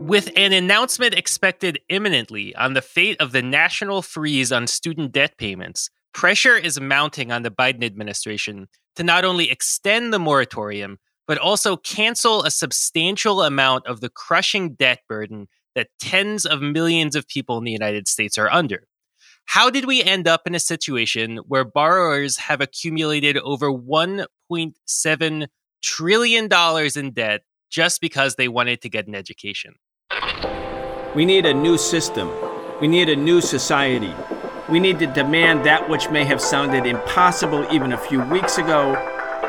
With an announcement expected imminently on the fate of the national freeze on student debt payments, pressure is mounting on the Biden administration to not only extend the moratorium, but also cancel a substantial amount of the crushing debt burden that tens of millions of people in the United States are under. How did we end up in a situation where borrowers have accumulated over $1.7 trillion in debt just because they wanted to get an education? We need a new system. We need a new society. We need to demand that which may have sounded impossible even a few weeks ago,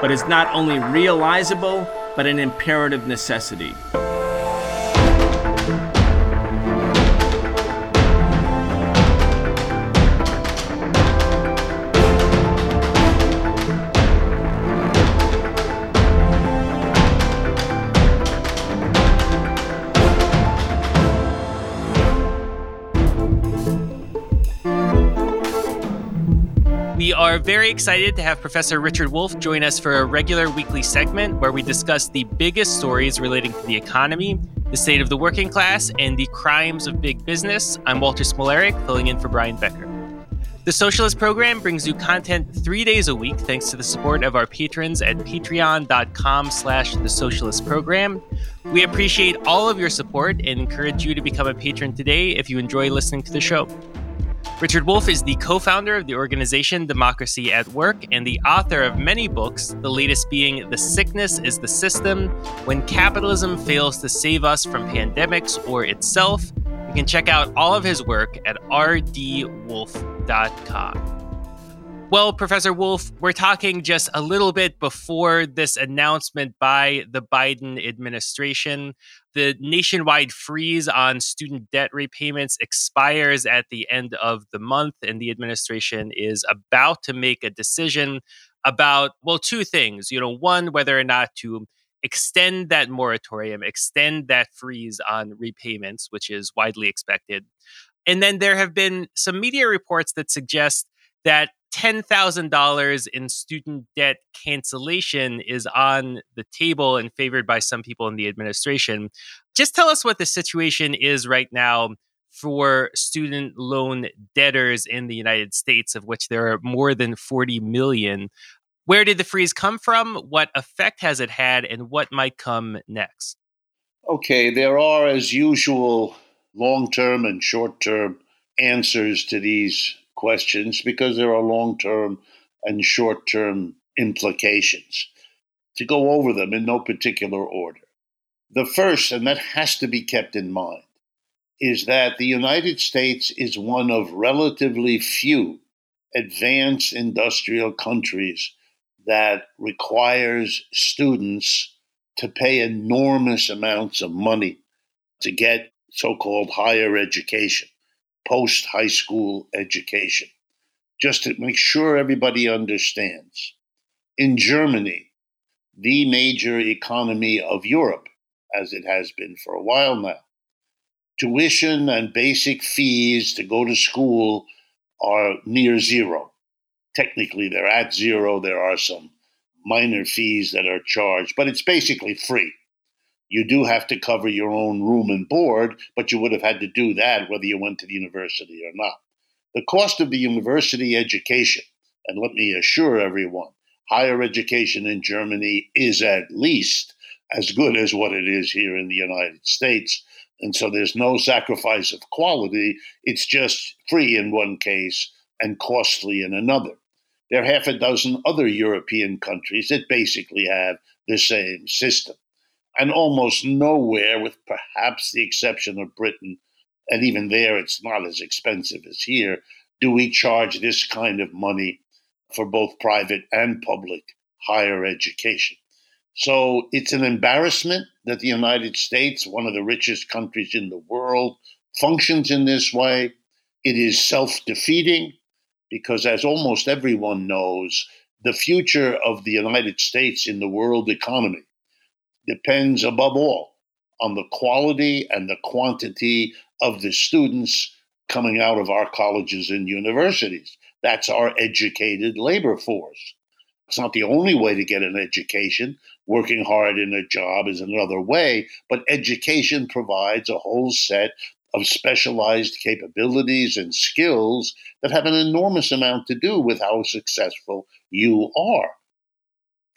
but is not only realizable, but an imperative necessity. Are very excited to have Professor Richard Wolff join us for a regular weekly segment where we discuss the biggest stories relating to the economy, the state of the working class, and the crimes of big business. I'm Walter Smolarek, filling in for Brian Becker. The Socialist Program brings you content three days a week thanks to the support of our patrons at patreon.com slash the Socialist Program. We appreciate all of your support and encourage you to become a patron today if you enjoy listening to the show. Richard Wolff is the co founder of the organization Democracy at Work and the author of many books, the latest being The Sickness is the System When Capitalism Fails to Save Us from Pandemics or Itself. You can check out all of his work at rdwolff.com. Well, Professor Wolff, we're talking just a little bit before this announcement by the Biden administration. The nationwide freeze on student debt repayments expires at the end of the month, and the administration is about to make a decision about, well, two things. You know, one, whether or not to extend that moratorium, extend that freeze on repayments, which is widely expected. And then there have been some media reports that suggest that $10,000 in student debt cancellation is on the table and favored by some people in the administration. Just tell us what the situation is right now for student loan debtors in the United States, of which there are more than 40 million. Where did the freeze come from? What effect has it had? And what might come next? Okay, there are, as usual, long term and short term answers to these questions because there are long term and short term implications. To go over them in no particular order. The first, and that has to be kept in mind, is that the United States is one of relatively few advanced industrial countries that requires students to pay enormous amounts of money to get so called higher education post high school education, just to make sure everybody understands. In Germany, the major economy of Europe, as it has been for a while now, tuition and basic fees to go to school are near zero. Technically, they're at zero. There are some minor fees that are charged, but it's basically free. You do have to cover your own room and board, but you would have had to do that whether you went to the university or not. The cost of the university education, and let me assure everyone, higher education in Germany is at least as good as what it is here in the United States. And so there's no sacrifice of quality. It's just free in one case and costly in another. There are half a dozen other European countries that basically have the same system and almost nowhere, with perhaps the exception of Britain, and even there it's not as expensive as here, do we charge this kind of money for both private and public higher education. So it's an embarrassment that the United States, one of the richest countries in the world, functions in this way. It is self defeating because, as almost everyone knows, the future of the United States in the world economy depends above all on the quality and the quantity of the students coming out of our colleges and universities. That's our educated labor force. It's not the only way to get an education, working hard in a job is another way, but education provides a whole set of specialized capabilities and skills that have an enormous amount to do with how successful you are.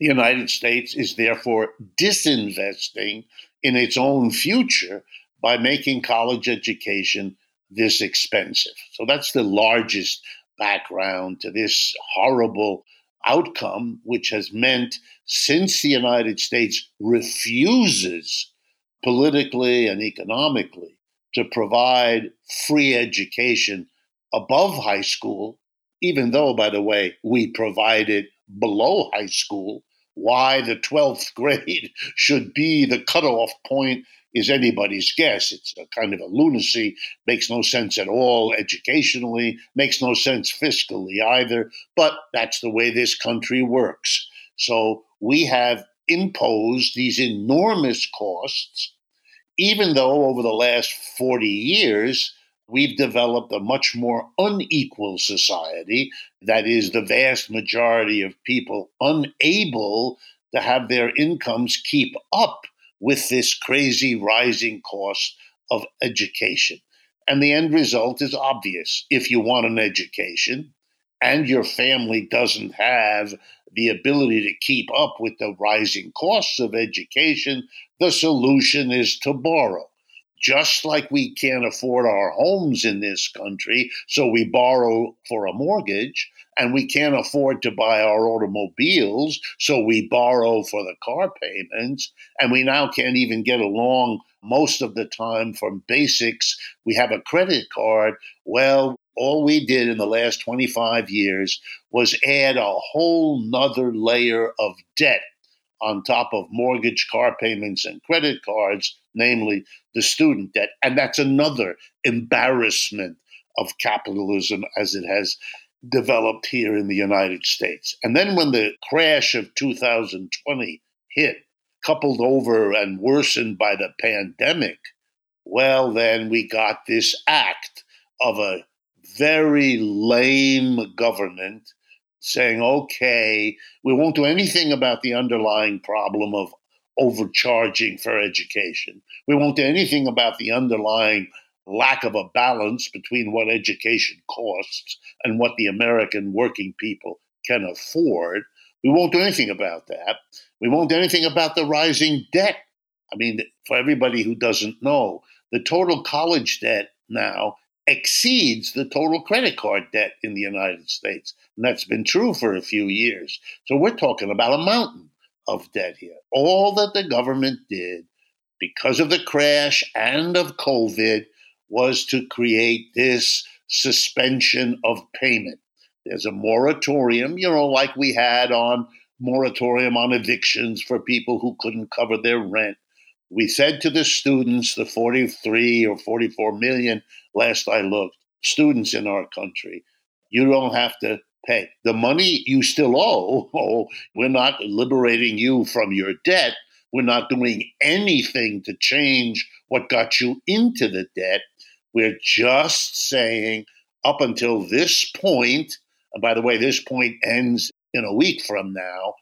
The United States is therefore disinvesting in its own future by making college education this expensive. So that's the largest background to this horrible outcome, which has meant since the United States refuses politically and economically to provide free education above high school, even though, by the way, we provide it below high school. Why the 12th grade should be the cutoff point is anybody's guess. It's a kind of a lunacy, makes no sense at all educationally, makes no sense fiscally either, but that's the way this country works. So we have imposed these enormous costs, even though over the last 40 years, we've developed a much more unequal society. That is, the vast majority of people unable to have their incomes keep up with this crazy rising cost of education. And the end result is obvious. If you want an education and your family doesn't have the ability to keep up with the rising costs of education, the solution is to borrow. Just like we can't afford our homes in this country, so we borrow for a mortgage, and we can't afford to buy our automobiles, so we borrow for the car payments, and we now can't even get along most of the time from basics. We have a credit card. Well, all we did in the last 25 years was add a whole nother layer of debt on top of mortgage, car payments, and credit cards, namely the student debt. And that's another embarrassment of capitalism as it has developed here in the United States. And then when the crash of 2020 hit, coupled over and worsened by the pandemic, well, then we got this act of a very lame government saying, okay, we won't do anything about the underlying problem of overcharging for education. We won't do anything about the underlying lack of a balance between what education costs and what the American working people can afford. We won't do anything about that. We won't do anything about the rising debt. I mean, for everybody who doesn't know, the total college debt now exceeds the total credit card debt in the United States. And that's been true for a few years. So we're talking about a mountain of debt here. All that the government did because of the crash and of COVID was to create this suspension of payment. There's a moratorium, you know, like we had on moratorium on evictions for people who couldn't cover their rent. We said to the students, the 43 or 44 million, last I looked, students in our country, you don't have to pay. The money you still owe, oh, we're not liberating you from your debt. We're not doing anything to change what got you into the debt. We're just saying up until this point, and by the way, this point ends in a week from now,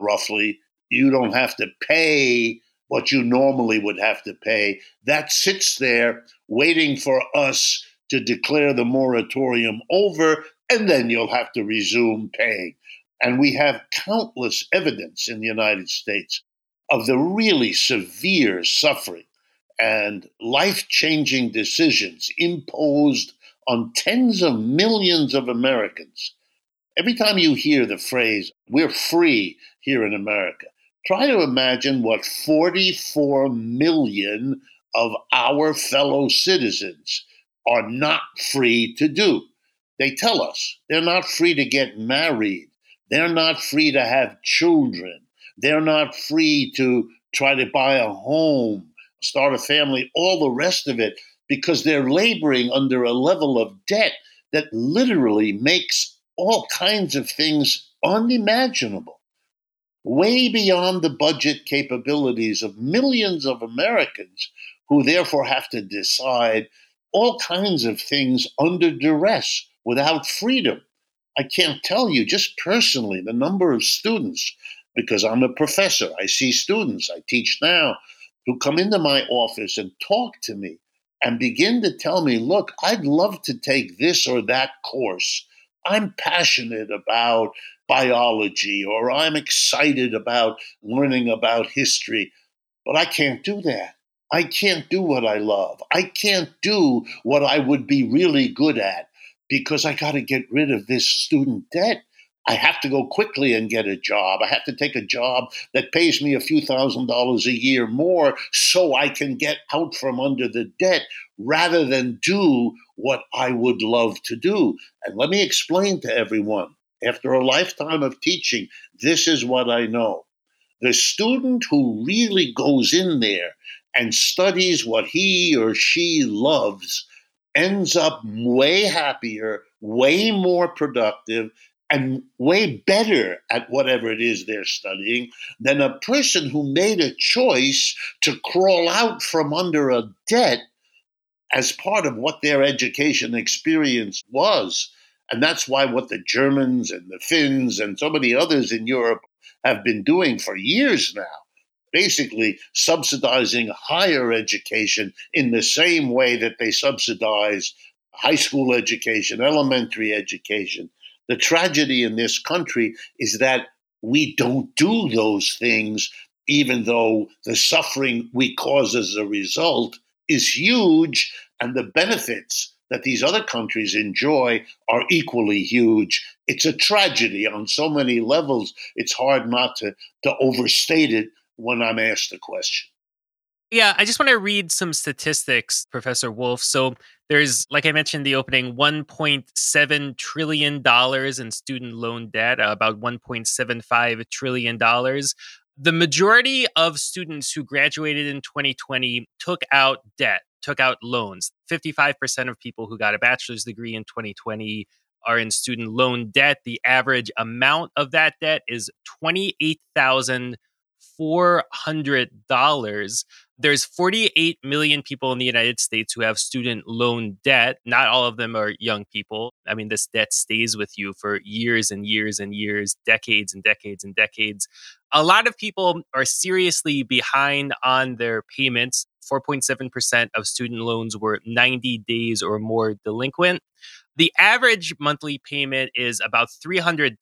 roughly, you don't have to pay what you normally would have to pay. That sits there waiting for us to declare the moratorium over, and then you'll have to resume paying. And we have countless evidence in the United States of the really severe suffering and life changing decisions imposed on tens of millions of Americans. Every time you hear the phrase, we're free here in America, try to imagine what 44 million of our fellow citizens are not free to do. They tell us they're not free to get married, they're not free to have children, they're not free to try to buy a home start a family, all the rest of it, because they're laboring under a level of debt that literally makes all kinds of things unimaginable, way beyond the budget capabilities of millions of Americans who therefore have to decide all kinds of things under duress without freedom. I can't tell you, just personally, the number of students because I'm a professor. I see students, I teach now, who come into my office and talk to me and begin to tell me, look, I'd love to take this or that course. I'm passionate about biology or I'm excited about learning about history, but I can't do that. I can't do what I love. I can't do what I would be really good at because I got to get rid of this student debt. I have to go quickly and get a job. I have to take a job that pays me a few thousand dollars a year more so I can get out from under the debt rather than do what I would love to do. And let me explain to everyone after a lifetime of teaching, this is what I know. The student who really goes in there and studies what he or she loves ends up way happier, way more productive, and way better at whatever it is they're studying than a person who made a choice to crawl out from under a debt as part of what their education experience was. And that's why what the Germans and the Finns and so many others in Europe have been doing for years now basically subsidizing higher education in the same way that they subsidize high school education, elementary education. The tragedy in this country is that we don't do those things, even though the suffering we cause as a result is huge, and the benefits that these other countries enjoy are equally huge. It's a tragedy on so many levels, it's hard not to, to overstate it when I'm asked the question. Yeah, I just want to read some statistics, Professor Wolff. So there's, like I mentioned in the opening, $1.7 trillion in student loan debt, uh, about $1.75 trillion. The majority of students who graduated in 2020 took out debt, took out loans. 55% of people who got a bachelor's degree in 2020 are in student loan debt. The average amount of that debt is 28,000 $400. There's 48 million people in the United States who have student loan debt. Not all of them are young people. I mean, this debt stays with you for years and years and years, decades and decades and decades. A lot of people are seriously behind on their payments. 4.7% of student loans were 90 days or more delinquent. The average monthly payment is about $300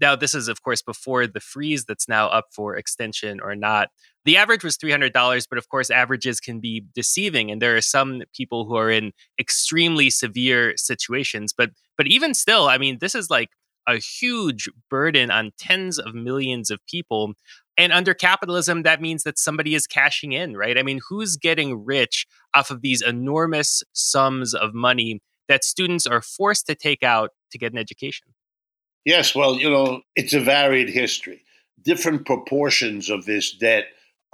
now, this is, of course, before the freeze that's now up for extension or not. The average was $300, but of course, averages can be deceiving. And there are some people who are in extremely severe situations. But, but even still, I mean, this is like a huge burden on tens of millions of people. And under capitalism, that means that somebody is cashing in, right? I mean, who's getting rich off of these enormous sums of money that students are forced to take out to get an education? Yes, well, you know, it's a varied history. Different proportions of this debt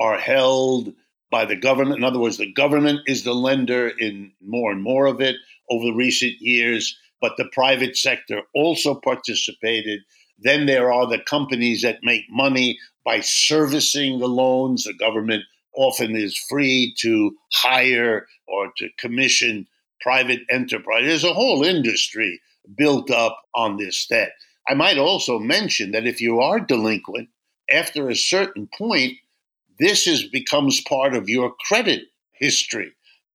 are held by the government. In other words, the government is the lender in more and more of it over the recent years, but the private sector also participated. Then there are the companies that make money by servicing the loans. The government often is free to hire or to commission private enterprise. There's a whole industry built up on this debt. I might also mention that if you are delinquent, after a certain point, this is becomes part of your credit history.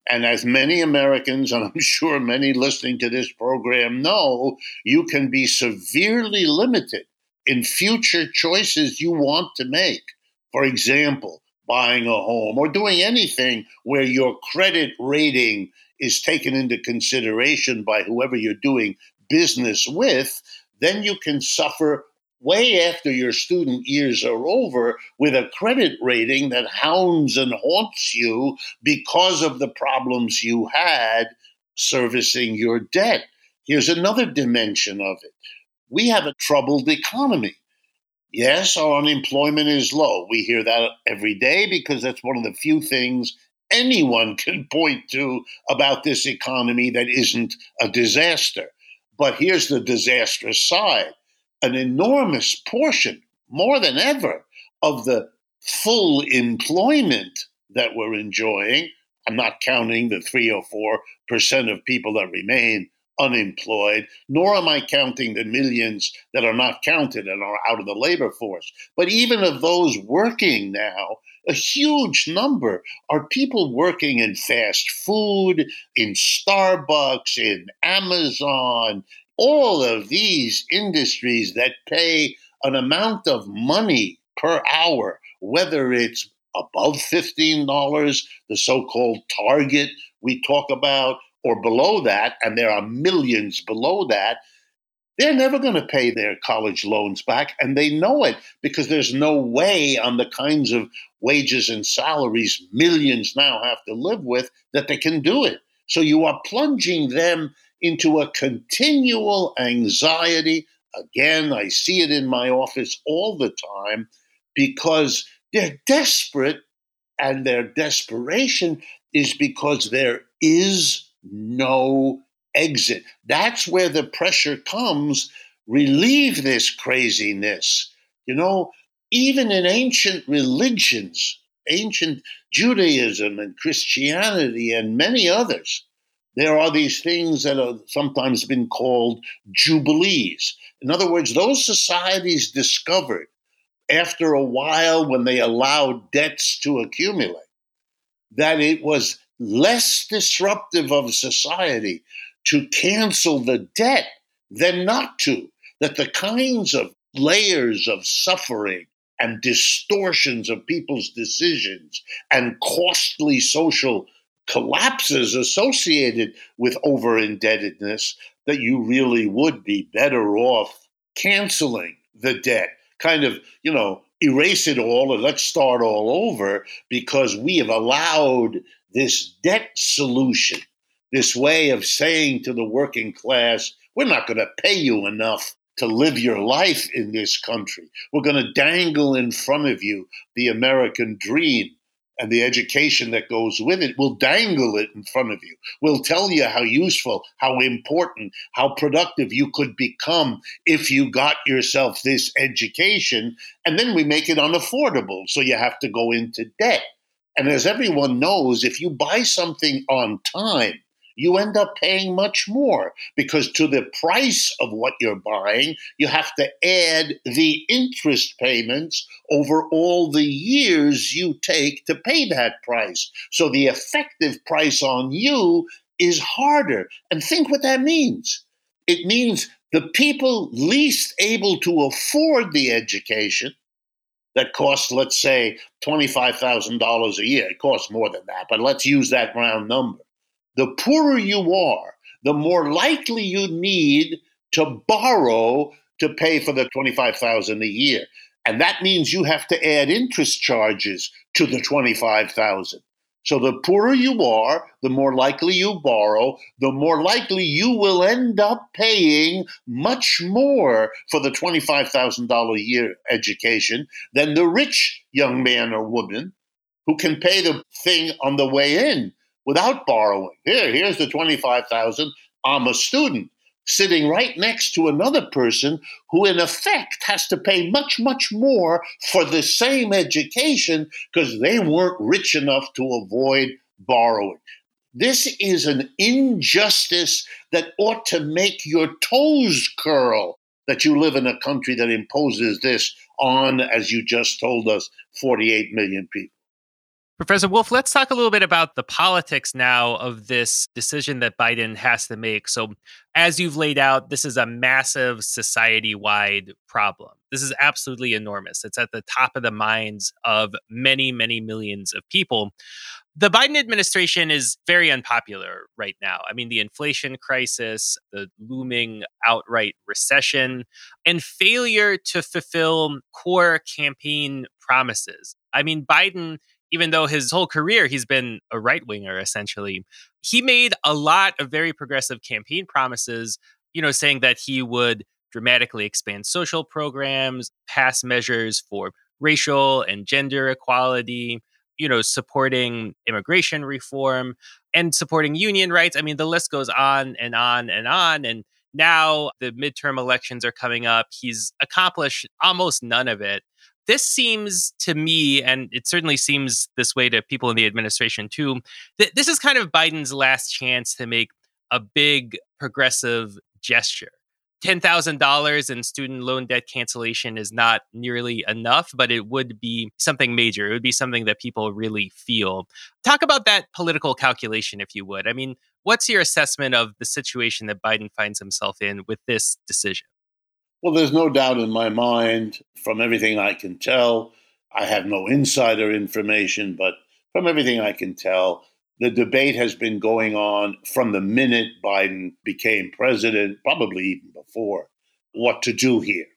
And as many Americans, and I'm sure many listening to this program know, you can be severely limited in future choices you want to make. For example, buying a home or doing anything where your credit rating is taken into consideration by whoever you're doing business with then you can suffer way after your student years are over with a credit rating that hounds and haunts you because of the problems you had servicing your debt. Here's another dimension of it we have a troubled economy. Yes, our unemployment is low. We hear that every day because that's one of the few things anyone can point to about this economy that isn't a disaster. But here's the disastrous side an enormous portion, more than ever, of the full employment that we're enjoying. I'm not counting the three or four percent of people that remain unemployed, nor am I counting the millions that are not counted and are out of the labor force. But even of those working now, a huge number are people working in fast food, in Starbucks, in Amazon, all of these industries that pay an amount of money per hour, whether it's above $15, the so called target we talk about, or below that, and there are millions below that, they're never going to pay their college loans back. And they know it because there's no way on the kinds of wages and salaries millions now have to live with that they can do it. So you are plunging them into a continual anxiety. Again, I see it in my office all the time because they're desperate, and their desperation is because there is no exit. That's where the pressure comes. Relieve this craziness. You know, even in ancient religions, ancient Judaism and Christianity and many others, there are these things that have sometimes been called jubilees. In other words, those societies discovered after a while when they allowed debts to accumulate that it was less disruptive of society to cancel the debt than not to. That the kinds of layers of suffering and distortions of people's decisions and costly social collapses associated with over indebtedness, that you really would be better off canceling the debt, kind of, you know, erase it all and let's start all over because we have allowed this debt solution, this way of saying to the working class, we're not going to pay you enough to live your life in this country. We're going to dangle in front of you the American dream and the education that goes with it. We'll dangle it in front of you. We'll tell you how useful, how important, how productive you could become if you got yourself this education. And then we make it unaffordable. So you have to go into debt. And as everyone knows, if you buy something on time, you end up paying much more because to the price of what you're buying, you have to add the interest payments over all the years you take to pay that price. So the effective price on you is harder. And think what that means. It means the people least able to afford the education that costs, let's say, $25,000 a year. It costs more than that, but let's use that round number. The poorer you are, the more likely you need to borrow to pay for the 25,000 a year. And that means you have to add interest charges to the 25,000. So the poorer you are, the more likely you borrow, the more likely you will end up paying much more for the $25,000 a year education than the rich young man or woman who can pay the thing on the way in without borrowing. Here, here's the 25,000. I'm a student sitting right next to another person who, in effect, has to pay much, much more for the same education because they weren't rich enough to avoid borrowing. This is an injustice that ought to make your toes curl that you live in a country that imposes this on, as you just told us, 48 million people. Professor Wolff, let's talk a little bit about the politics now of this decision that Biden has to make. So, as you've laid out, this is a massive society wide problem. This is absolutely enormous. It's at the top of the minds of many, many millions of people. The Biden administration is very unpopular right now. I mean, the inflation crisis, the looming outright recession, and failure to fulfill core campaign promises. I mean, Biden even though his whole career he's been a right winger essentially, he made a lot of very progressive campaign promises, you know, saying that he would dramatically expand social programs, pass measures for racial and gender equality, you know, supporting immigration reform and supporting union rights. I mean, the list goes on and on and on. And now the midterm elections are coming up. He's accomplished almost none of it this seems to me, and it certainly seems this way to people in the administration too, that this is kind of Biden's last chance to make a big progressive gesture. $10,000 in student loan debt cancellation is not nearly enough, but it would be something major. It would be something that people really feel. Talk about that political calculation, if you would. I mean, what's your assessment of the situation that Biden finds himself in with this decision? Well, there's no doubt in my mind, from everything I can tell, I have no insider information, but from everything I can tell, the debate has been going on from the minute Biden became president, probably even before, what to do here.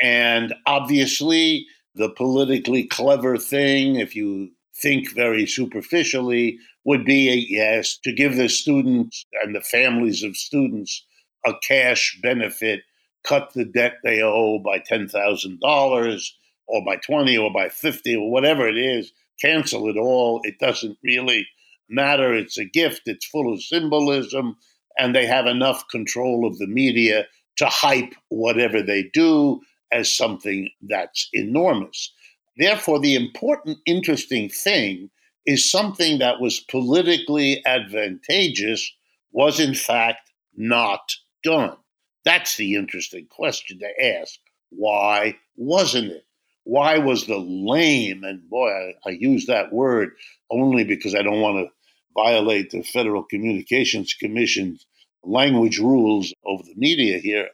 And obviously, the politically clever thing, if you think very superficially, would be a yes, to give the students and the families of students a cash benefit, cut the debt they owe by $10,000 or by 20 or by 50 or whatever it is, cancel it all. It doesn't really matter. It's a gift, it's full of symbolism, and they have enough control of the media to hype whatever they do as something that's enormous. Therefore, the important, interesting thing is something that was politically advantageous was in fact not done. That's the interesting question to ask. Why wasn't it? Why was the lame, and boy, I, I use that word only because I don't want to violate the Federal Communications Commission's language rules over the media here,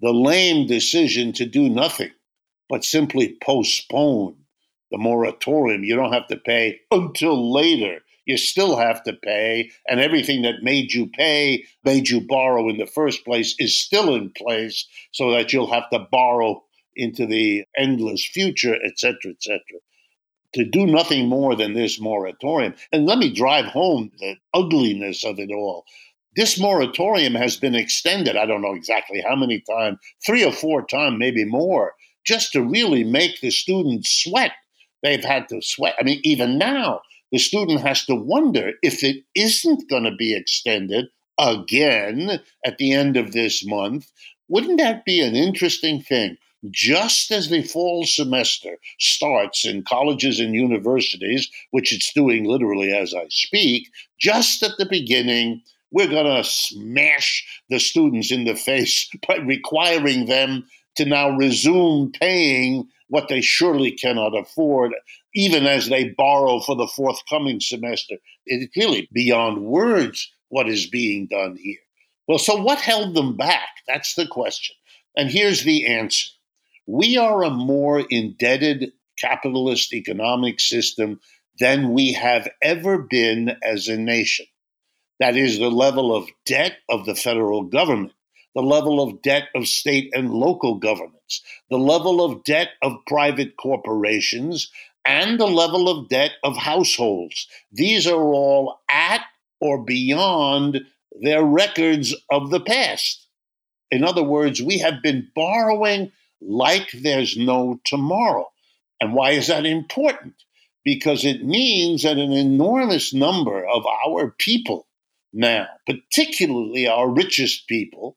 the lame decision to do nothing but simply postpone the moratorium. You don't have to pay until later. You still have to pay, and everything that made you pay, made you borrow in the first place, is still in place so that you'll have to borrow into the endless future, etc., etc to do nothing more than this moratorium. And let me drive home the ugliness of it all. This moratorium has been extended, I don't know exactly how many times, three or four times, maybe more, just to really make the students sweat. They've had to sweat. I mean, even now, the student has to wonder if it isn't going to be extended again at the end of this month. Wouldn't that be an interesting thing? just as the fall semester starts in colleges and universities, which it's doing literally as I speak, just at the beginning, we're going to smash the students in the face by requiring them to now resume paying what they surely cannot afford, even as they borrow for the forthcoming semester. It's really beyond words what is being done here. Well, so what held them back? That's the question. And here's the answer we are a more indebted capitalist economic system than we have ever been as a nation. That is the level of debt of the federal government, the level of debt of state and local governments, the level of debt of private corporations, and the level of debt of households. These are all at or beyond their records of the past. In other words, we have been borrowing like there's no tomorrow. And why is that important? Because it means that an enormous number of our people now, particularly our richest people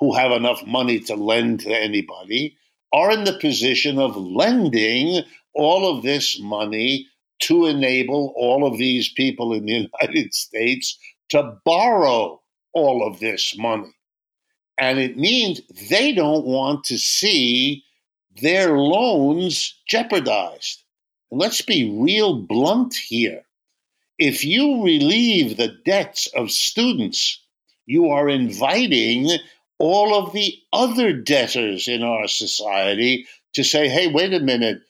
who have enough money to lend to anybody, are in the position of lending all of this money to enable all of these people in the United States to borrow all of this money. And it means they don't want to see their loans jeopardized. And let's be real blunt here. If you relieve the debts of students, you are inviting all of the other debtors in our society to say, hey, wait a minute,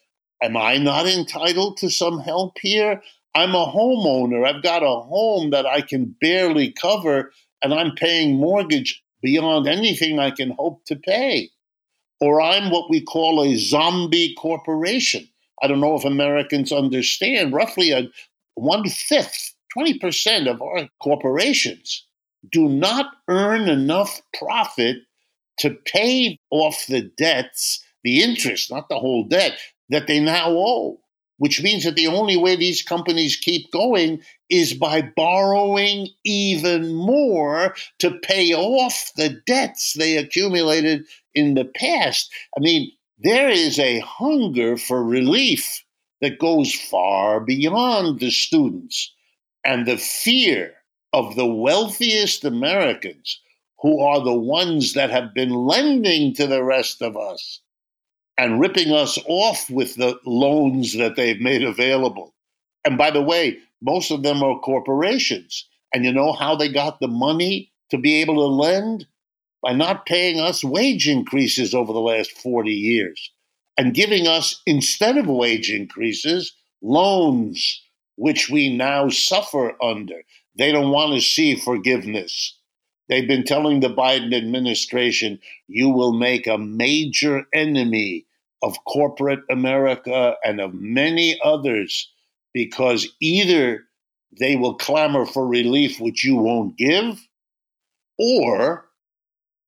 am I not entitled to some help here? I'm a homeowner. I've got a home that I can barely cover, and I'm paying mortgage beyond anything I can hope to pay. Or I'm what we call a zombie corporation. I don't know if Americans understand. Roughly a one fifth, 20% of our corporations do not earn enough profit to pay off the debts, the interest, not the whole debt, that they now owe which means that the only way these companies keep going is by borrowing even more to pay off the debts they accumulated in the past. I mean, there is a hunger for relief that goes far beyond the students and the fear of the wealthiest Americans who are the ones that have been lending to the rest of us and ripping us off with the loans that they've made available. And by the way, most of them are corporations. And you know how they got the money to be able to lend? By not paying us wage increases over the last 40 years and giving us, instead of wage increases, loans, which we now suffer under. They don't want to see forgiveness. They've been telling the Biden administration, you will make a major enemy of corporate America and of many others because either they will clamor for relief, which you won't give, or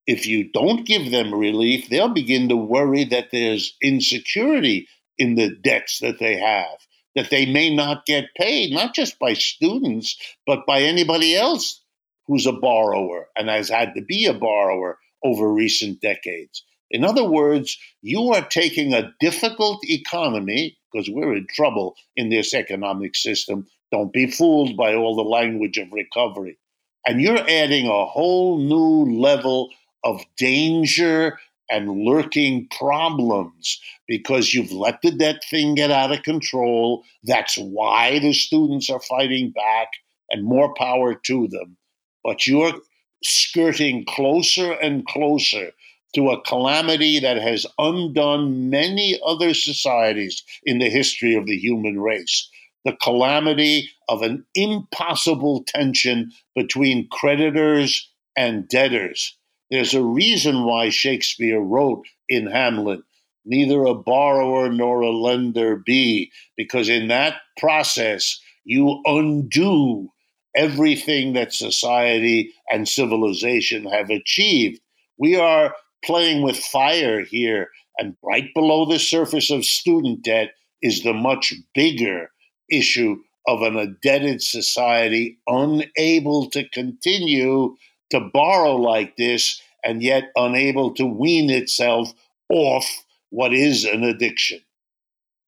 if you don't give them relief, they'll begin to worry that there's insecurity in the debts that they have, that they may not get paid, not just by students, but by anybody else who's a borrower and has had to be a borrower over recent decades. In other words, you are taking a difficult economy, because we're in trouble in this economic system. Don't be fooled by all the language of recovery. And you're adding a whole new level of danger and lurking problems because you've let the debt thing get out of control. That's why the students are fighting back, and more power to them. But you're skirting closer and closer to a calamity that has undone many other societies in the history of the human race. The calamity of an impossible tension between creditors and debtors. There's a reason why Shakespeare wrote in Hamlet, neither a borrower nor a lender be, because in that process, you undo everything that society and civilization have achieved. We are playing with fire here. And right below the surface of student debt is the much bigger issue of an indebted society unable to continue to borrow like this and yet unable to wean itself off what is an addiction.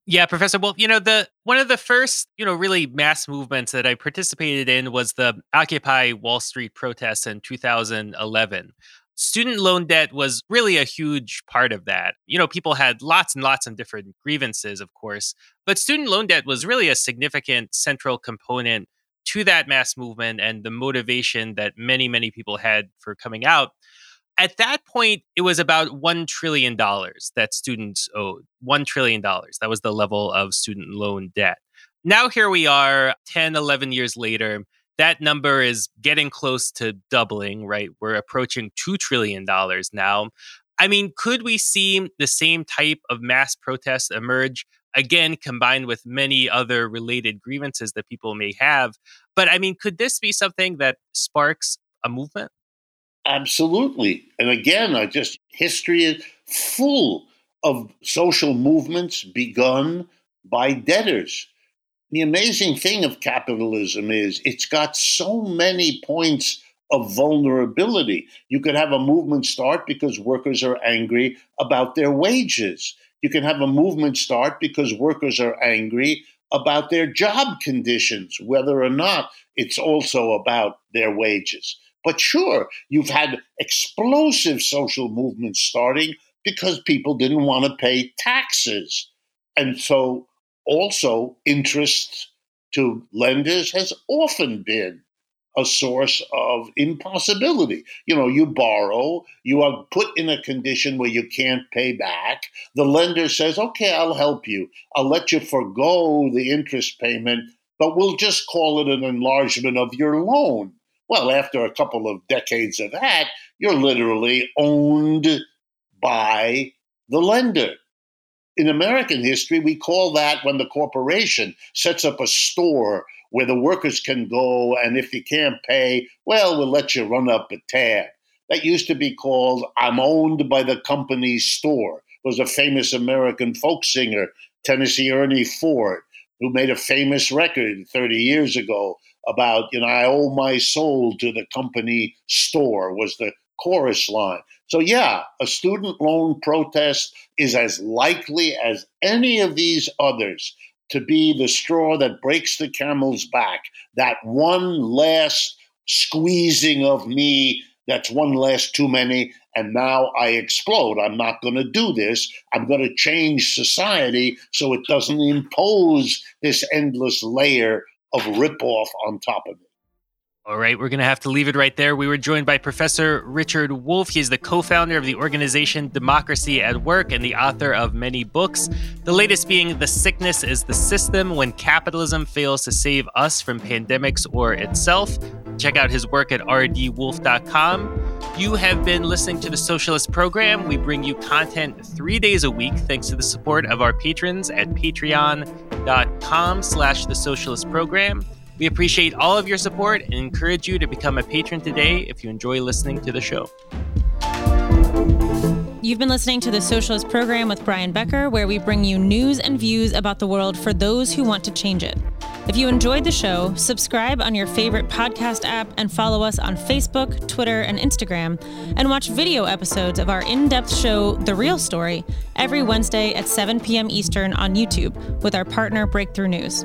Yeah, Professor. Well, you know, the one of the first, you know, really mass movements that I participated in was the Occupy Wall Street protests in 2011 student loan debt was really a huge part of that. You know, people had lots and lots of different grievances, of course, but student loan debt was really a significant central component to that mass movement and the motivation that many, many people had for coming out. At that point, it was about $1 trillion that students owed. $1 trillion. That was the level of student loan debt. Now, here we are 10, 11 years later that number is getting close to doubling, right? We're approaching $2 trillion now. I mean, could we see the same type of mass protests emerge? Again, combined with many other related grievances that people may have. But I mean, could this be something that sparks a movement? Absolutely. And again, I just history is full of social movements begun by debtors the amazing thing of capitalism is it's got so many points of vulnerability. You could have a movement start because workers are angry about their wages. You can have a movement start because workers are angry about their job conditions, whether or not it's also about their wages. But sure, you've had explosive social movements starting because people didn't want to pay taxes. And so also interest to lenders has often been a source of impossibility. You know, you borrow, you are put in a condition where you can't pay back. The lender says, okay, I'll help you. I'll let you forego the interest payment, but we'll just call it an enlargement of your loan. Well, after a couple of decades of that, you're literally owned by the lender in American history, we call that when the corporation sets up a store where the workers can go, and if you can't pay, well, we'll let you run up a tab. That used to be called I'm owned by the company store. It was a famous American folk singer, Tennessee Ernie Ford, who made a famous record 30 years ago about, you know, I owe my soul to the company store was the chorus line. So, yeah, a student loan protest is as likely as any of these others to be the straw that breaks the camel's back, that one last squeezing of me. That's one last too many. And now I explode. I'm not going to do this. I'm going to change society so it doesn't impose this endless layer of ripoff on top of it. All right, we're going to have to leave it right there. We were joined by Professor Richard Wolff. He is the co founder of the organization Democracy at Work and the author of many books. The latest being The Sickness is the System When Capitalism Fails to Save Us from Pandemics or Itself. Check out his work at rdwolff.com. You have been listening to the Socialist Program. We bring you content three days a week thanks to the support of our patrons at patreon.com slash the Socialist Program. We appreciate all of your support and encourage you to become a patron today if you enjoy listening to the show. You've been listening to the Socialist Program with Brian Becker, where we bring you news and views about the world for those who want to change it. If you enjoyed the show, subscribe on your favorite podcast app and follow us on Facebook, Twitter, and Instagram, and watch video episodes of our in depth show, The Real Story, every Wednesday at 7 p.m. Eastern on YouTube with our partner Breakthrough News.